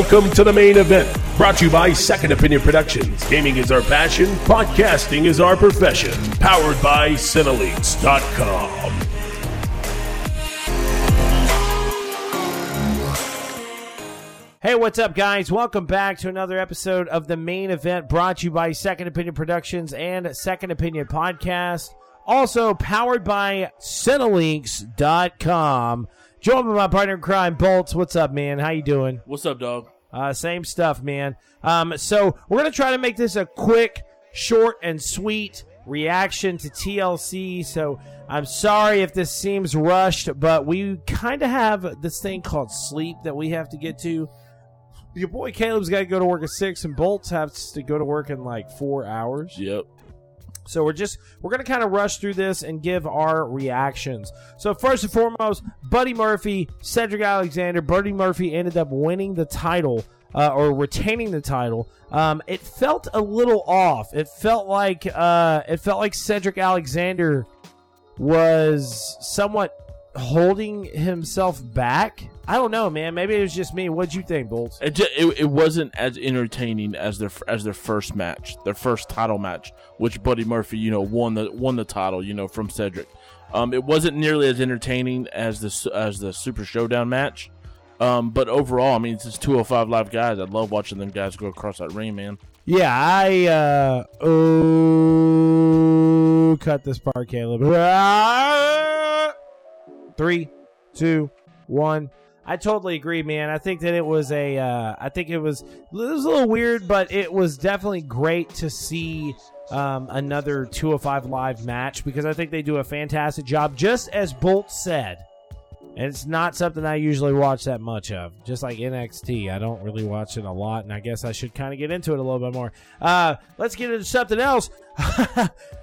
Welcome to the main event, brought to you by Second Opinion Productions. Gaming is our passion, podcasting is our profession. Powered by Cineleaks.com. Hey, what's up, guys? Welcome back to another episode of the main event brought to you by Second Opinion Productions and Second Opinion Podcast. Also powered by Cineleaks.com. By my partner in crime, Bolts. What's up, man? How you doing? What's up, dog? Uh, same stuff, man. Um, so we're gonna try to make this a quick, short, and sweet reaction to TLC. So I'm sorry if this seems rushed, but we kind of have this thing called sleep that we have to get to. Your boy Caleb's got to go to work at six, and Bolts has to go to work in like four hours. Yep. So we're just we're gonna kind of rush through this and give our reactions. So first and foremost, Buddy Murphy, Cedric Alexander. Buddy Murphy ended up winning the title uh, or retaining the title. Um, it felt a little off. It felt like uh, it felt like Cedric Alexander was somewhat holding himself back. I don't know, man. Maybe it was just me. What'd you think, Bolts? It, ju- it, it wasn't as entertaining as their as their first match, their first title match, which Buddy Murphy, you know, won the won the title, you know, from Cedric. Um, it wasn't nearly as entertaining as the as the Super Showdown match. Um, but overall, I mean, it's just 205 live guys. I love watching them guys go across that ring, man. Yeah, I uh oh cut this part, Caleb. Ah! Three, two, one. I totally agree, man. I think that it was a uh I think it was it was a little weird, but it was definitely great to see um, another 205 live match because I think they do a fantastic job, just as Bolt said. And it's not something I usually watch that much of. Just like NXT, I don't really watch it a lot, and I guess I should kind of get into it a little bit more. Uh, let's get into something else.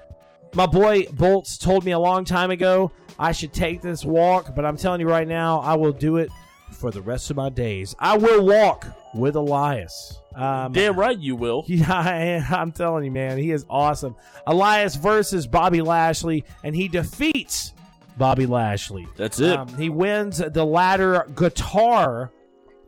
My boy Bolts told me a long time ago I should take this walk, but I'm telling you right now, I will do it for the rest of my days. I will walk with Elias. Um, Damn right you will. yeah, I, I'm telling you, man, he is awesome. Elias versus Bobby Lashley, and he defeats Bobby Lashley. That's it. Um, he wins the ladder guitar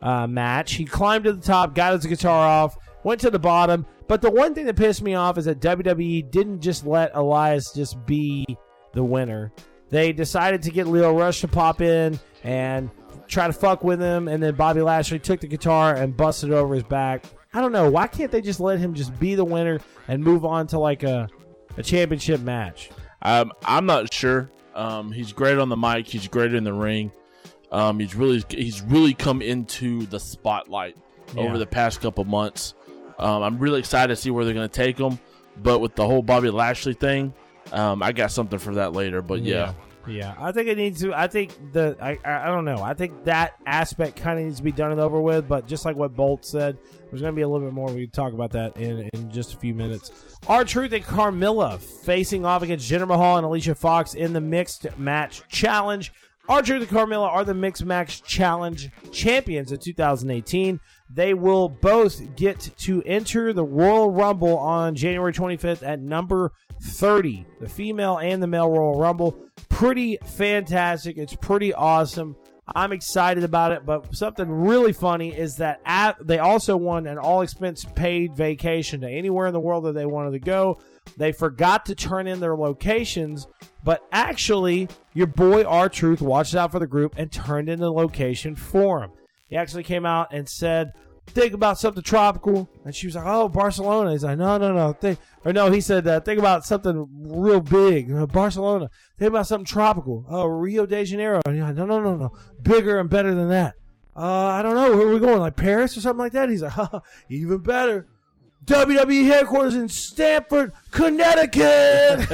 uh, match. He climbed to the top, got his guitar off, went to the bottom. But the one thing that pissed me off is that WWE didn't just let Elias just be the winner. They decided to get Lio Rush to pop in and try to fuck with him, and then Bobby Lashley took the guitar and busted it over his back. I don't know. Why can't they just let him just be the winner and move on to like a, a championship match? Um, I'm not sure. Um, he's great on the mic. He's great in the ring. Um, he's really he's really come into the spotlight Yeah. over the past couple months. Um, I'm really excited to see where they're going to take him. But with the whole Bobby Lashley thing, um, I got something for that later. But yeah, Yeah, I think it needs to. I think the I I don't know. I think that aspect kind of needs to be done and over with. But just like what Bolt said, there's going to be a little bit more. We talk about that in in just a few minutes. R Truth and Carmella facing off against Jinder Mahal and Alicia Fox in the mixed match challenge. Truth and Carmella are the mixed match challenge champions of 2018. They will both get to enter the Royal Rumble on January 25th at number 30. The female and the male Royal Rumble. Pretty fantastic. It's pretty awesome. I'm excited about it, but something really funny is that at, they also won an all expense paid vacation to anywhere in the world that they wanted to go. They forgot to turn in their locations, but actually, your boy R Truth watched out for the group and turned in the location for him. He actually came out and said, "Think about something tropical," and she was like, "Oh, Barcelona." He's like, "No, no, no." Think, or no, he said, uh, "Think about something real big, Uh, Barcelona." Think about something tropical. Oh, Rio de Janeiro. And he's like, "No, no, no, no, bigger and better than that." Uh, I don't know. Where are we going? Like Paris or something like that? He's like, even better. WWE headquarters in Stamford, Connecticut.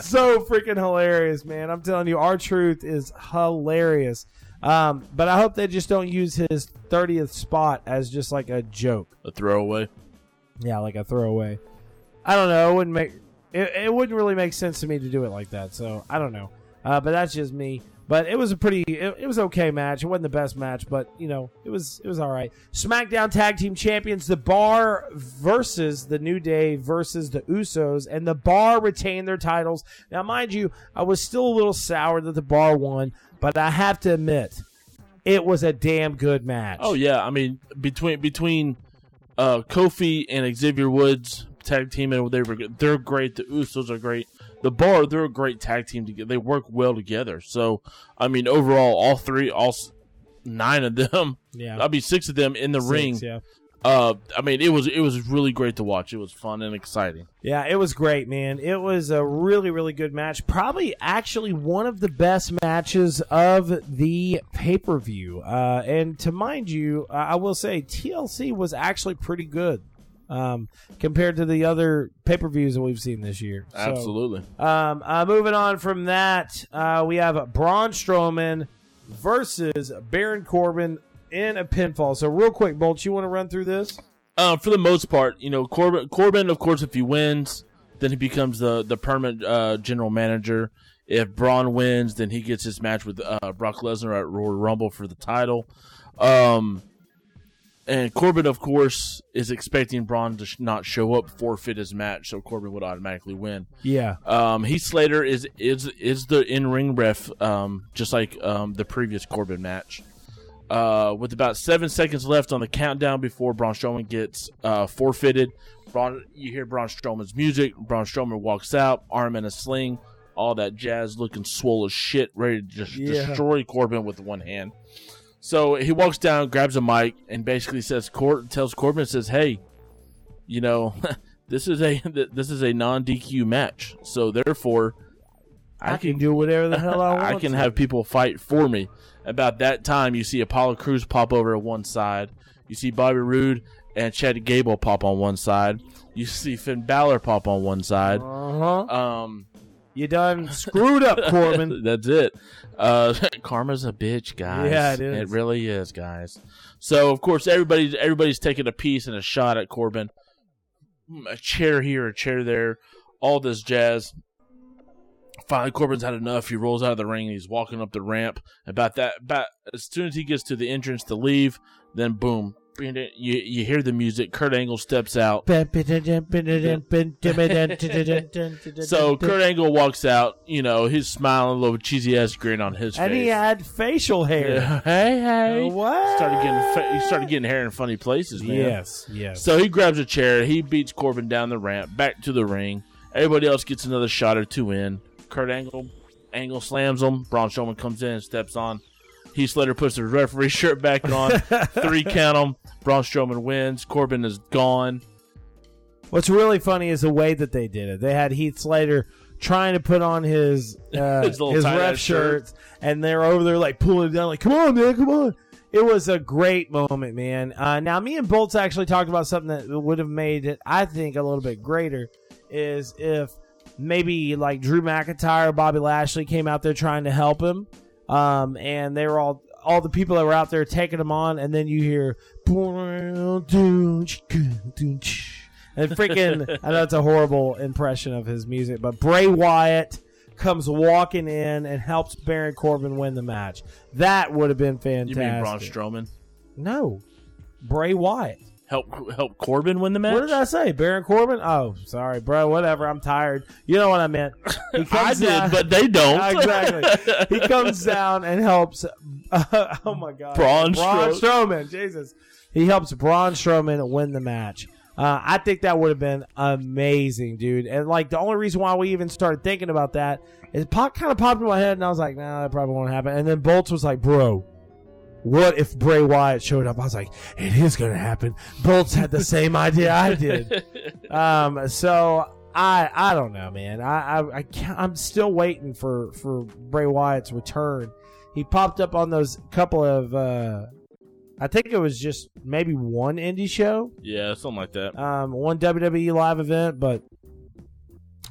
so freaking hilarious, man. I'm telling you, R Truth is hilarious. Um, but I hope they just don't use his 30th spot as just like a joke. a throwaway. Yeah, like a throwaway. I don't know. It wouldn't make it, it wouldn't really make sense to me to do it like that. So I don't know. Uh, but that's just me. But it was a pretty, it, it was okay match. It wasn't the best match, but you know, it was it was all right. SmackDown Tag Team Champions, The Bar versus the New Day versus the Usos, and The Bar retained their titles. Now, mind you, I was still a little sour that The Bar won, but I have to admit, it was a damn good match. Oh yeah, I mean between between uh, Kofi and Xavier Woods tag team, and they were they're great. The Usos are great. The Bar they're a great tag team together. They work well together. So I mean overall, all three, all nine of them, yeah. I mean six of them in the Six, ring. Yeah. Uh, I mean it was it was really great to watch. It was fun and exciting. Yeah, it was great, man. It was a really, really good match. Probably actually one of the best matches of the pay per view. Uh, and to mind you, I will say TLC was actually pretty good um, compared to the other pay per views that we've seen this year. So, Absolutely. um, uh, moving on from that, uh, we have Braun Strowman versus Baron Corbin in a pinfall. So, real quick, Bolt, you want to run through this? Uh, for the most part, you know, Corbin, Corbin, of course, if he wins, then he becomes the the permanent uh, general manager. If Braun wins, then he gets his match with uh, Brock Lesnar at Royal Rumble for the title. Um, and Corbin, of course, is expecting Braun to sh- not show up, forfeit his match, so Corbin would automatically win. Yeah. Um, Heath Slater is is is the in ring ref, um, just like um, the previous Corbin match. Uh, with about seven seconds left on the countdown before Braun Strowman gets uh, forfeited, Braun, you hear Braun Strowman's music. Braun Strowman walks out, arm in a sling, all that jazz, looking swole as shit, ready to just Yeah. destroy Corbin with one hand. So he walks down, grabs a mic, and basically says, Cor- tells Corbin, says, "Hey, you know, this is a this is a non DQ match, so therefore, I, can do whatever the hell I want. I can to. have people fight for me. About that time, you see Apollo Crews pop over at one side. You see Bobby Roode and Chad Gable pop on one side. You see Finn Balor pop on one side. Uh huh. Um, You done screwed up, Corbin. that's it. Uh, karma's a bitch, guys. Yeah, it is. It really is, guys. So of course everybody's everybody's taking a piece and a shot at Corbin. A chair here, a chair there, all this jazz. Finally, Corbin's had enough. He rolls out of the ring. And he's walking up the ramp. About that, about as soon as he gets to the entrance to leave, then boom, you you hear the music. Kurt Angle steps out. So Kurt Angle walks out. You know, he's smiling, a little cheesy ass grin on his face. and he had facial hair. Yeah. Hey, hey. What? Started getting fa- he started getting hair in funny places, man. Yes, yes. So he grabs a chair. He beats Corbin down the ramp, back to the ring. Everybody else gets another shot or two in. Kurt Angle, Angle slams him. Braun Strowman comes in and steps on. Heath Slater puts the referee shirt back on. Three count him. Braun Strowman wins. Corbin is gone. What's really funny is the way that they did it. They had Heath Slater trying to put on his uh, His his, ref shirt. shirts, and they're over there like pulling him down, like, "Come on, man, come on." It was a great moment, man. Uh, now, me and Bolts actually talked about something that would have made it, I think, a little bit greater. Is if maybe like Drew McIntyre, or Bobby Lashley came out there trying to help him, um, and they were all all the people that were out there taking him on, and then you hear. And freaking, I know it's a horrible impression of his music, but Bray Wyatt comes walking in and helps Baron Corbin win the match. That would have been fantastic. You mean Braun Strowman? No, Bray Wyatt. Help help Corbin win the match? What did I say? Baron Corbin? Oh, sorry, bro. Whatever. I'm tired. You know what I meant. He I comes did, down- but they don't. exactly. He comes down and helps. oh my God, Braun Braun Stro- Strowman. Jesus, he helps Braun Strowman win the match. Uh, I think that would have been amazing, dude. And like the only reason why we even started thinking about that is pop kind of popped in my head, and I was like, nah, that probably won't happen. And then Bolts was like, bro. What if Bray Wyatt showed up? I was like, it is going to happen. Bolts had the same idea I did. Um, so I I don't know, man. I I, I can't, I'm still waiting for for Bray Wyatt's return. He popped up on those couple of uh, I think it was just maybe one indie show, yeah, something like that. um, one WWE live event, but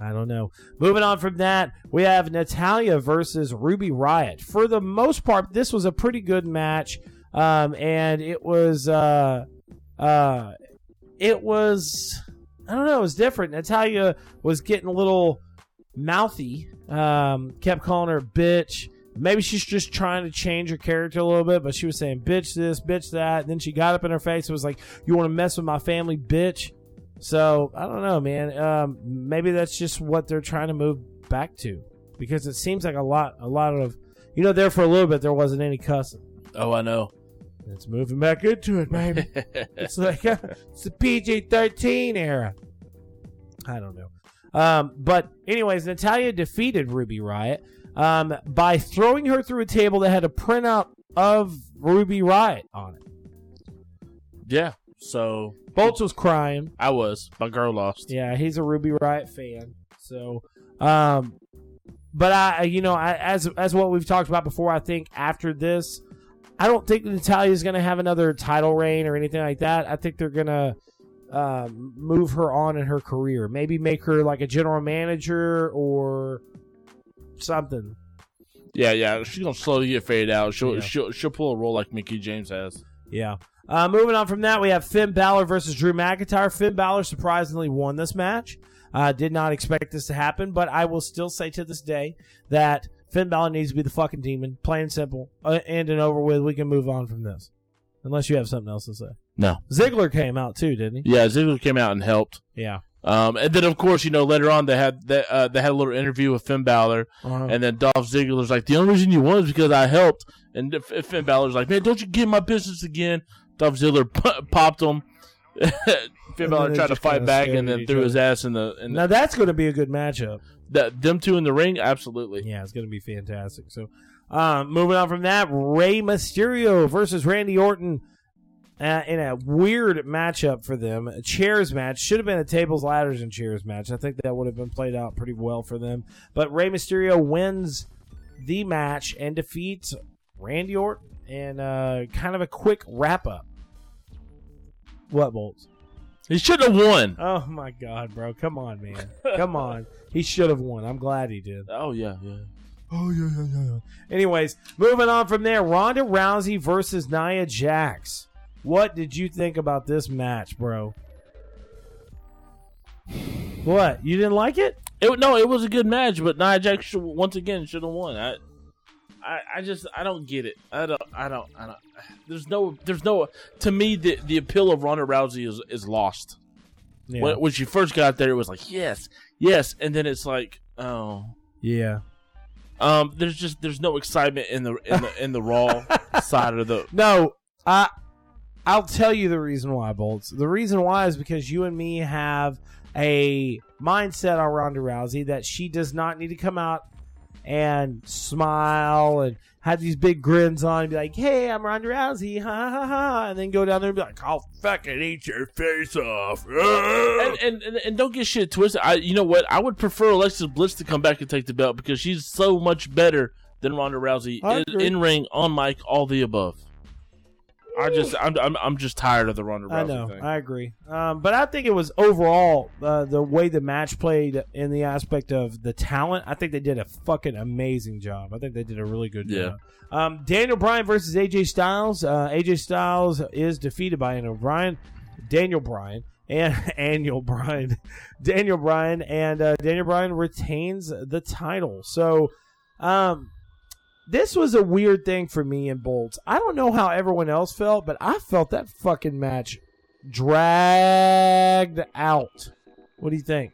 I don't know. Moving on from that, we have Natalya versus Ruby Riot. For the most part, this was a pretty good match, um, and it was uh, uh, it was I don't know, it was different. Natalya was getting a little mouthy, um, kept calling her bitch. Maybe she's just trying to change her character a little bit, but she was saying bitch this, bitch that. And then she got up in her face and was like, You want to mess with my family, bitch? So I don't know, man. Um, maybe that's just what they're trying to move back to because it seems like a lot, a lot of, you know, there for a little bit there wasn't any cussing. Oh, I know. It's moving back into it, baby. it's like uh, it's the PG thirteen era. I don't know. Um, but anyways, Natalya defeated Ruby Riot um, by throwing her through a table that had a printout of Ruby Riot on it. Yeah. So Bolts was crying. I was. My girl lost. Yeah, he's a Ruby Riot fan. So, um, but I, you know, I, as as what we've talked about before, I think after this, I don't think Natalya's going to have another title reign or anything like that. I think they're going to um, move her on in her career. Maybe make her like a general manager or something. Yeah, yeah. She's gonna slowly get faded out. She'll Yeah. she'll she'll pull a role like Mickie James has. Yeah. Uh, moving on from that, we have Finn Balor versus Drew McIntyre. Finn Balor surprisingly won this match. Uh, did not expect this to happen, but I will still say to this day that Finn Balor needs to be the fucking demon. Plain and simple. Uh, and over with. We can move on from this. Unless you have something else to say. No. Ziggler came out too, didn't he? Yeah, Ziggler came out and helped. Yeah. Um, and then of course, you know, later on they had they, uh, they had a little interview with Finn Balor, Uh-huh. and then Dolph Ziggler's like, the only reason you won is because I helped, and Finn Balor's like, man, don't you get my business again? Dolph Ziggler p- popped him. Finn Balor tried to fight back and then threw his ass in the in now that's going to be a good matchup. the, them two in the ring. Absolutely. Yeah, it's going to be fantastic. So, um, moving on from that, Rey Mysterio versus Randy Orton uh, in a weird matchup for them. A chairs match should have been a tables, ladders, and chairs match. I think that would have been played out pretty well for them. But Rey Mysterio wins the match and defeats Randy Orton in uh, kind of a quick wrap up. What bolts? He should have won. Oh my god, bro! Come on, man! Come on! He should have won. I'm glad he did. Oh yeah, yeah. Oh yeah, yeah, yeah, yeah. Anyways, moving on from there, Ronda Rousey versus Nia Jax. What did you think about this match, bro? What? You didn't like it? It no, it was a good match, but Nia Jax should, once again should have won. I, I, I just I don't get it. I don't I don't I don't. There's no there's no to me the the appeal of Ronda Rousey is is lost. Yeah. When, when she first got there, it was like yes, yes, and then it's like oh, yeah. um, there's just there's no excitement in the in the in the Raw side of the. No, I I'll tell you the reason why, Bolts. The reason why is because you and me have a mindset on Ronda Rousey that she does not need to come out and smile and have these big grins on and be like, "Hey, I'm Ronda Rousey," ha ha ha, ha, and then go down there and be like, "I'll fucking eat your face off." And, and, and and don't get shit twisted. I you know what? I would prefer Alexis Bliss to come back and take the belt because she's so much better than Ronda Rousey in, in ring, on mic, all the above. I just I'm I'm, I'm just tired of the Ronda Rousey I know, thing. I agree. Um, but I think it was overall uh, the way the match played in the aspect of the talent. I think they did a fucking amazing job. I think they did a really good Yeah. job. Um, Daniel Bryan versus AJ Styles. Uh, AJ Styles is defeated by Daniel Bryan. Daniel Bryan and Daniel Bryan, Daniel Bryan, and uh, Daniel Bryan retains the title. So, um, this was a weird thing for me and Bolts. I don't know how everyone else felt, but I felt that fucking match dragged out. What do you think?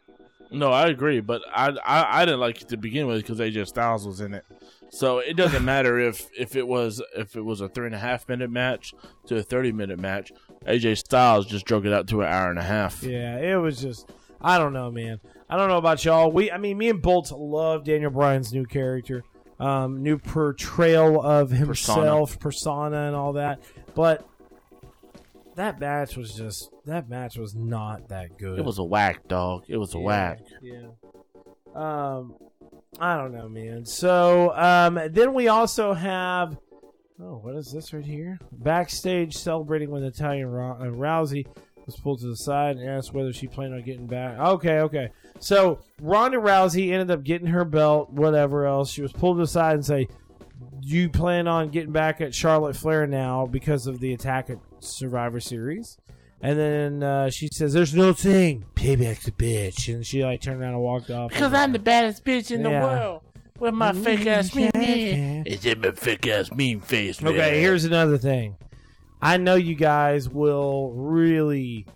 No, I agree, but I I, I didn't like it to begin with because AJ Styles was in it. So it doesn't matter if if it was if it was a three and a half minute match to a thirty minute match. AJ Styles just drug it out to an hour and a half. Yeah, it was just I don't know, man. I don't know about y'all. We I mean me and Bolts love Daniel Bryan's new character. Um, new portrayal of himself, persona. and all that. But that match was just that match was not that good. It was a whack, dog. It was a Yeah, whack. Yeah. Um, I don't know, man. So, um, then we also have. Oh, what is this right here? Backstage celebrating with Italian uh, Rousey was pulled to the side and asked whether she planned on getting back. Okay, okay. So Ronda Rousey ended up getting her belt, whatever else. She was pulled to the side and say, "Do you plan on getting back at Charlotte Flair now because of the attack at Survivor Series?" And then uh, she says, "There's no thing. Payback's a bitch." And she like turned around and walked off. Because I'm the baddest bitch in Yeah. the world. With my fake ass mean Yeah. It's in my fake ass mean face, man. Okay, here's another thing. I know you guys will really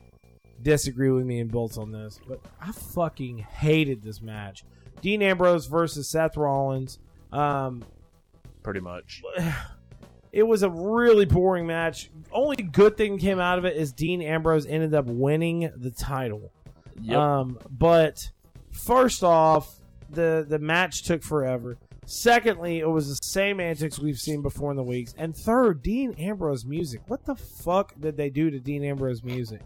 disagree with me and Bolts on this, but I fucking hated this match. Dean Ambrose versus Seth Rollins. Um, pretty much. it was a really boring match. Only good thing came out of it is Dean Ambrose ended up winning the title. Yep. Um, but first off, the the match took forever. Secondly, it was the same antics we've seen before in the weeks. And third, Dean Ambrose music. What the fuck did they do to Dean Ambrose music?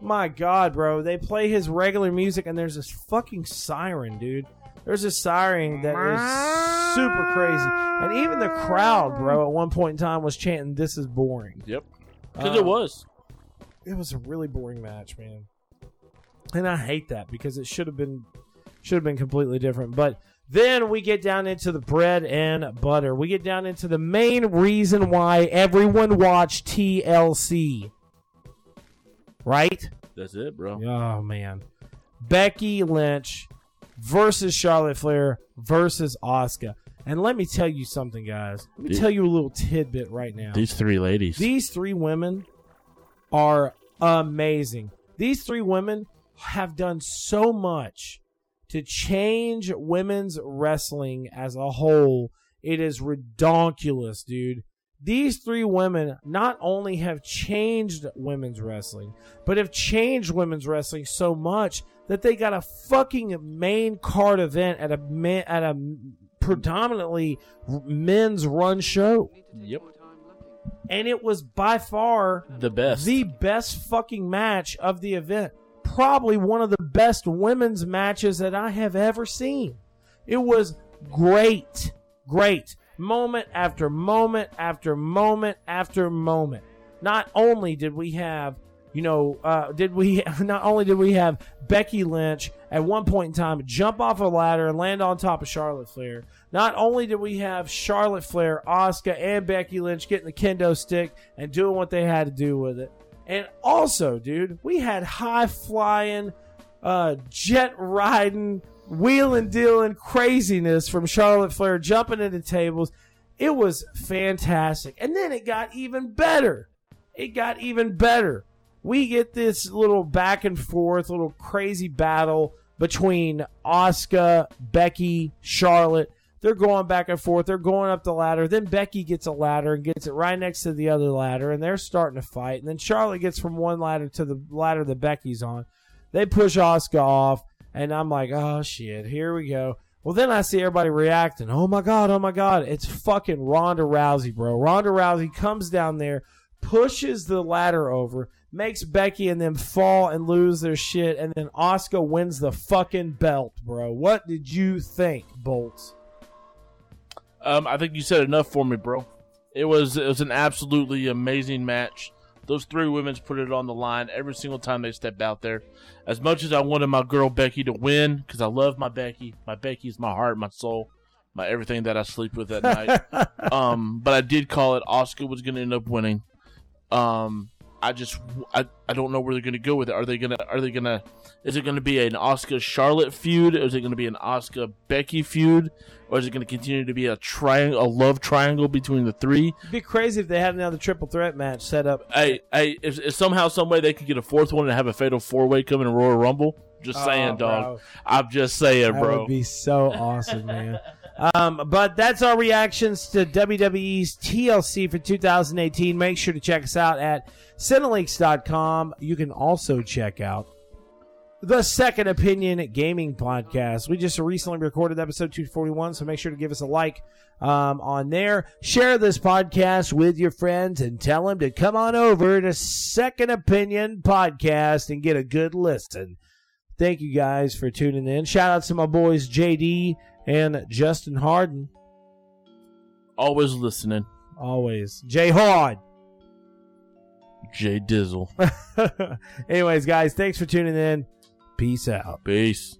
My God, bro! They play his regular music, and there's this fucking siren, dude. There's a siren that is super crazy, and even the crowd, bro, at one point in time was chanting, "This is boring." yep. Because Uh, it was. it was a really boring match, man. And I hate that because it should have been should have been completely different. But then we get down into the bread and butter. We get down into the main reason why everyone watched TLC. Right? That's it, bro. Oh man. Becky Lynch versus Charlotte Flair versus Asuka. And let me tell you something, guys. Let me Dude. tell you a little tidbit right now. These three ladies. These three women are amazing. These three women have done so much to change women's wrestling as a whole. It is redonkulous, dude. These three women not only have changed women's wrestling, but have changed women's wrestling so much that they got a fucking main card event at a at a predominantly men's run show, yep. and it was by far The best. the best fucking match of the event. Probably one of the best women's matches that I have ever seen. It was great. Great. Moment after moment after moment after moment. Not only did we have, you know, uh, did we, not only did we have Becky Lynch at one point in time jump off a ladder and land on top of Charlotte Flair. Not only did we have Charlotte Flair, Asuka, and Becky Lynch getting the kendo stick and doing what they had to do with it. And also, dude, we had high flying, uh, jet riding, wheeling dealing craziness from Charlotte Flair jumping into tables. It was fantastic. And then it got even better. It got even better. We get this little back and forth, little crazy battle between Asuka, Becky, Charlotte. They're going back and forth. They're going up the ladder. Then Becky gets a ladder and gets it right next to the other ladder, and they're starting to fight. And then Charlotte gets from one ladder to the ladder that Becky's on. They push Asuka off, and I'm like, oh shit, here we go. Well, then I see everybody reacting. Oh my god, oh my god, it's fucking Ronda Rousey, bro. Ronda Rousey comes down there, pushes the ladder over, makes Becky and them fall and lose their shit, and then Asuka wins the fucking belt, bro. What did you think, Bolts? Um, I think you said enough for me, bro. It was it was an absolutely amazing match. Those three women's put it on the line every single time they stepped out there. As much as I wanted my girl Becky to win, because I love my Becky. My Becky's my heart, my soul, my everything that I sleep with at night. um, but I did call it. Asuka was going to end up winning. Um, I just I, I don't know where they're going to go with it. Are they gonna Are they gonna Is it going to be an Asuka Charlotte feud? Or is it going to be an Asuka Becky feud? Or is it going to continue to be a triangle, a love triangle between the three? It'd be crazy if they had another triple threat match set up. Hey, hey, if, if somehow, some way they could get a fourth one and have a fatal four way come in Royal Rumble, just oh, saying, Oh, dog. bro. I'm just saying, That bro. would be so awesome, man. Um, but that's our reactions to WWE's TLC for 2018. Make sure to check us out at Cinelinks.com. You can also check out the Second Opinion Gaming Podcast. We just recently recorded episode 241, so make sure to give us a like um, on there. Share this podcast with your friends and tell them to come on over to Second Opinion Podcast and get a good listen. Thank you guys for tuning in. Shout out to my boys JD and Justin Harden. Always listening. Always. J Hard. Jay Dizzle. Anyways, guys, thanks for tuning in. Peace out. Peace.